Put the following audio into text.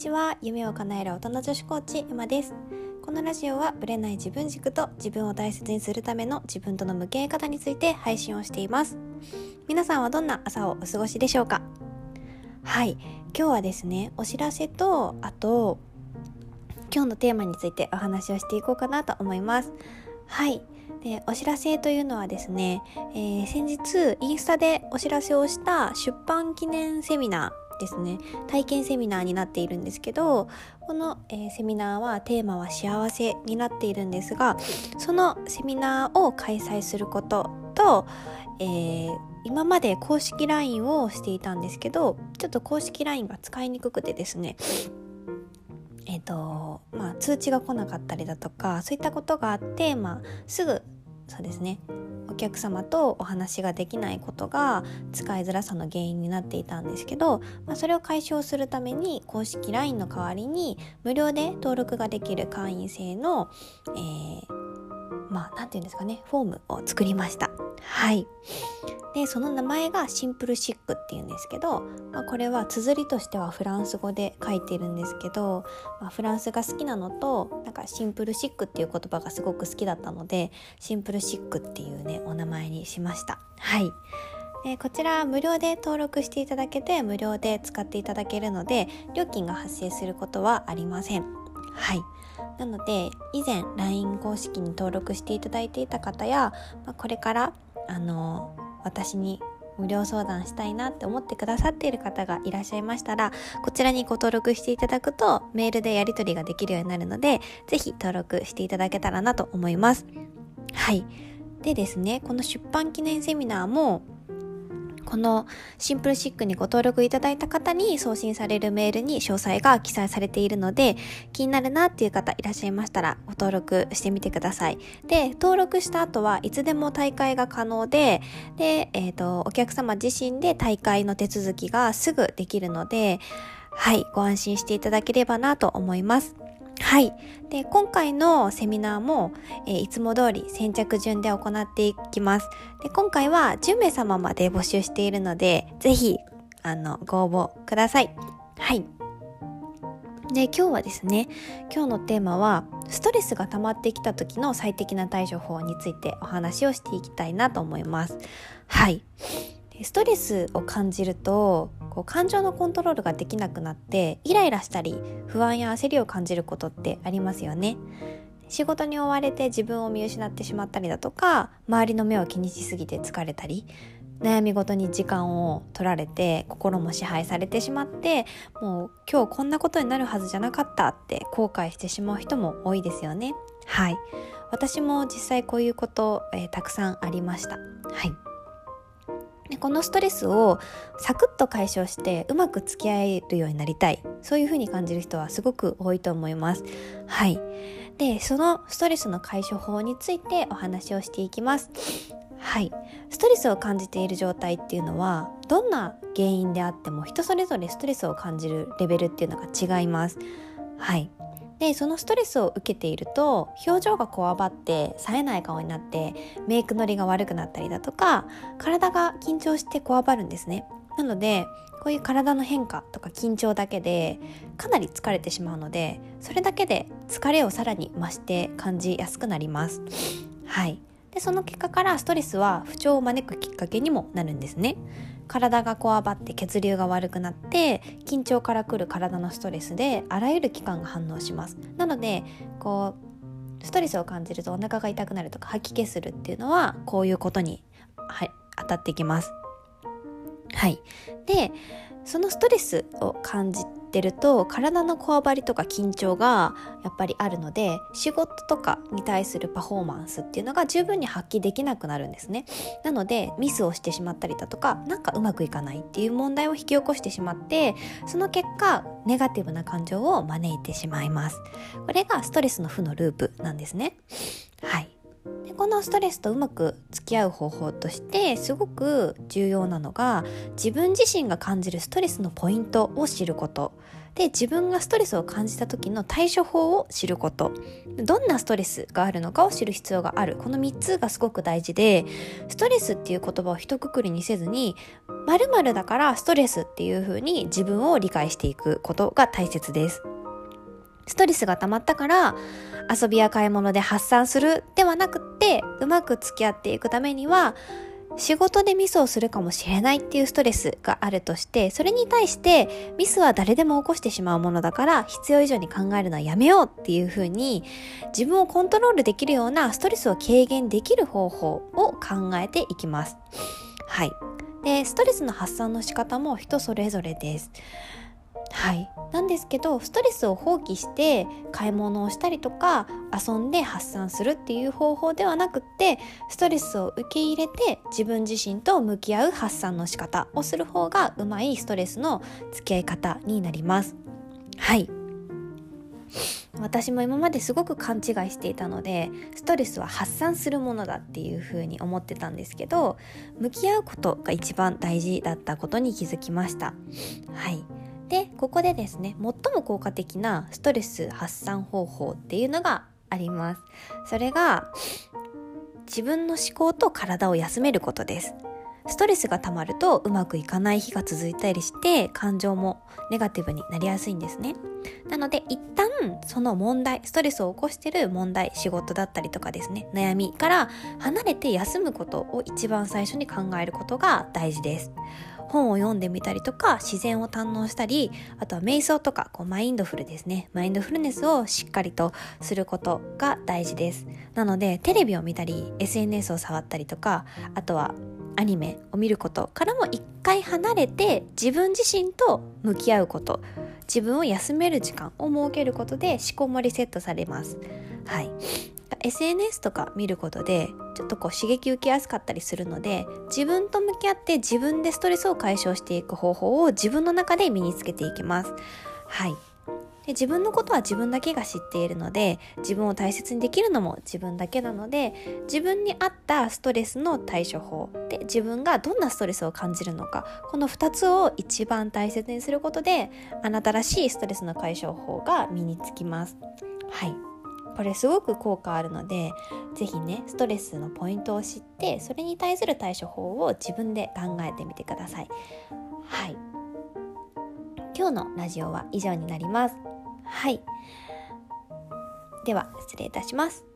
ちは。夢を叶える大人女子コーチエマです。このラジオはブレない自分軸と自分を大切にするための自分との向き合い方について配信をしています。皆さんはどんな朝をお過ごしでしょうか？はい。今日はですねお知らせとあと今日のテーマについてお話をしていこうかなと思います。はい。でお知らせというのはですね、えー、先日インスタでお知らせをした出版記念セミナーですね。体験セミナーになっているんですけどこの、えー、セミナーはテーマは幸せになっているんですがそのセミナーを開催することと、えー、今まで公式 LINE をしていたんですけどちょっと公式 LINE が使いにくくてですねえーとまあ、通知が来なかったりだとかそういったことがあって、まあ、すぐそうですね客様とお話ができないことが使いづらさの原因になっていたんですけど、まあ、それを解消するために公式 LINE の代わりに無料で登録ができる会員制の、えー、まあ何て言うんですかねフォームを作りました。はいでその名前がシンプルシックっていうんですけど、まあ、これは綴りとしてはフランス語で書いてるんですけど、まあ、フランスが好きなのとなんかシンプルシックっていう言葉がすごく好きだったのでシンプルシックっていうねお名前にしました。はい。でこちら無料で登録していただけて無料で使っていただけるので料金が発生することはありません。はい。なので以前 LINE 公式に登録していただいていた方や、まあ、これからあの私に無料相談したいなって思ってくださっている方がいらっしゃいましたら、こちらにご登録していただくとメールでやり取りができるようになるので、ぜひ登録していただけたらなと思います。はい。でですね、この出版記念セミナーもこのシンプルシックにご登録いただいた方に送信されるメールに詳細が記載されているので、気になるなっていう方いらっしゃいましたらご登録してみてください。で、登録した後はいつでも大会が可能で、で、えっ、ー、と、お客様自身で大会の手続きがすぐできるので、はい、ご安心していただければなと思います。はい。で、今回のセミナーも、えー、いつも通り先着順で行っていきます。で、今回は10名様まで募集しているので、ぜひ、あの、ご応募ください。はい。で、今日はですね、今日のテーマは、ストレスが溜まってきた時の最適な対処法についてお話をしていきたいなと思います。はい。ストレスを感じるとこう感情のコントロールができなくなってイライラしたり不安や焦りを感じることってありますよね。仕事に追われて自分を見失ってしまったりだとか周りの目を気にしすぎて疲れたり悩み事に時間を取られて心も支配されてしまってもう今日こんなことになるはずじゃなかったって後悔してしまう人も多いですよね。はい。私も実際こういうこと、えー、たくさんありました。はい。でこのストレスをサクッと解消してうまく付き合えるようになりたい。そういうふうに感じる人はすごく多いと思います。はい。でそのストレスの解消法についてお話をしていきます。はい。ストレスを感じている状態っていうのはどんな原因であっても人それぞれストレスを感じるレベルっていうのが違います。はい。でそのストレスを受けていると表情がこわばって冴えない顔になってメイクのりが悪くなったりだとか体が緊張してこわばるんですね。なのでこういう体の変化とか緊張だけでかなり疲れてしまうのでそれだけで疲れをさらに増して感じやすくなります。はい。でその結果からストレスは不調を招くきっかけにもなるんですね。体がこわばって血流が悪くなって緊張からくる体のストレスであらゆる器官が反応します。なのでこうストレスを感じるとお腹が痛くなるとか吐き気するっていうのはこういうことに、はい、当たってきます。はい。でそのストレスを感じってると体のこわばりとか緊張がやっぱりあるので仕事とかに対するパフォーマンスっていうのが十分に発揮できなくなるんですね。なのでミスをしてしまったりだとかなんかうまくいかないっていう問題を引き起こしてしまってその結果ネガティブな感情を招いてしまいます。これがストレスの負のループなんですね。はい。このストレスとうまく付き合う方法としてすごく重要なのが自分自身が感じるストレスのポイントを知ること。で自分がストレスを感じた時の対処法を知ること。どんなストレスがあるのかを知る必要がある。この3つがすごく大事でストレスっていう言葉を一括りにせずに〇〇だからストレスっていう風に自分を理解していくことが大切です。ストレスが溜まったから遊びや買い物で発散するではなくてうまく付き合っていくためには仕事でミスをするかもしれないっていうストレスがあるとしてそれに対してミスは誰でも起こしてしまうものだから必要以上に考えるのはやめようっていうふうに自分をコントロールできるようなストレスを軽減できる方法を考えていきます。はい。で、ストレスの発散の仕方も人それぞれです。はい、なんですけどストレスを放棄して買い物をしたりとか遊んで発散するっていう方法ではなくってストレスを受け入れて自分自身と向き合う発散の仕方をする方がうまいストレスの付き合い方になります。はい。私も今まですごく勘違いしていたのでストレスは発散するものだっていうふうに思ってたんですけど向き合うことが一番大事だったことに気づきました。はい。でここでですね最も効果的なストレス発散方法っていうのがあります。それが自分の思考と体を休めることです。ストレスが溜まるとうまくいかない日が続いたりして感情もネガティブになりやすいんですね。なので一旦その問題ストレスを起こしてる問題仕事だったりとかですね悩みから離れて休むことを一番最初に考えることが大事です。本を読んでみたりとか自然を堪能したりあとは瞑想とかこうマインドフルですね。マインドフルネスをしっかりとすることが大事です。なのでテレビを見たり SNS を触ったりとかあとはアニメを見ることからも一回離れて自分自身と向き合うこと自分を休める時間を設けることで思考もリセットされます。はい。SNS とか見ることでちょっとこう刺激受けやすかったりするので自分と向き合って自分でストレスを解消していく方法を自分の中で身につけていきます。はい。で自分のことは自分だけが知っているので自分を大切にできるのも自分だけなので自分に合ったストレスの対処法。で自分がどんなストレスを感じるのか。この2つを一番大切にすることであなたらしいストレスの解消法が身につきます。はい。これすごく効果あるので是非ねストレスのポイントを知ってそれに対する対処法を自分で考えてみてください。はい。今日のラジオは以上になります。はい。では失礼いたします。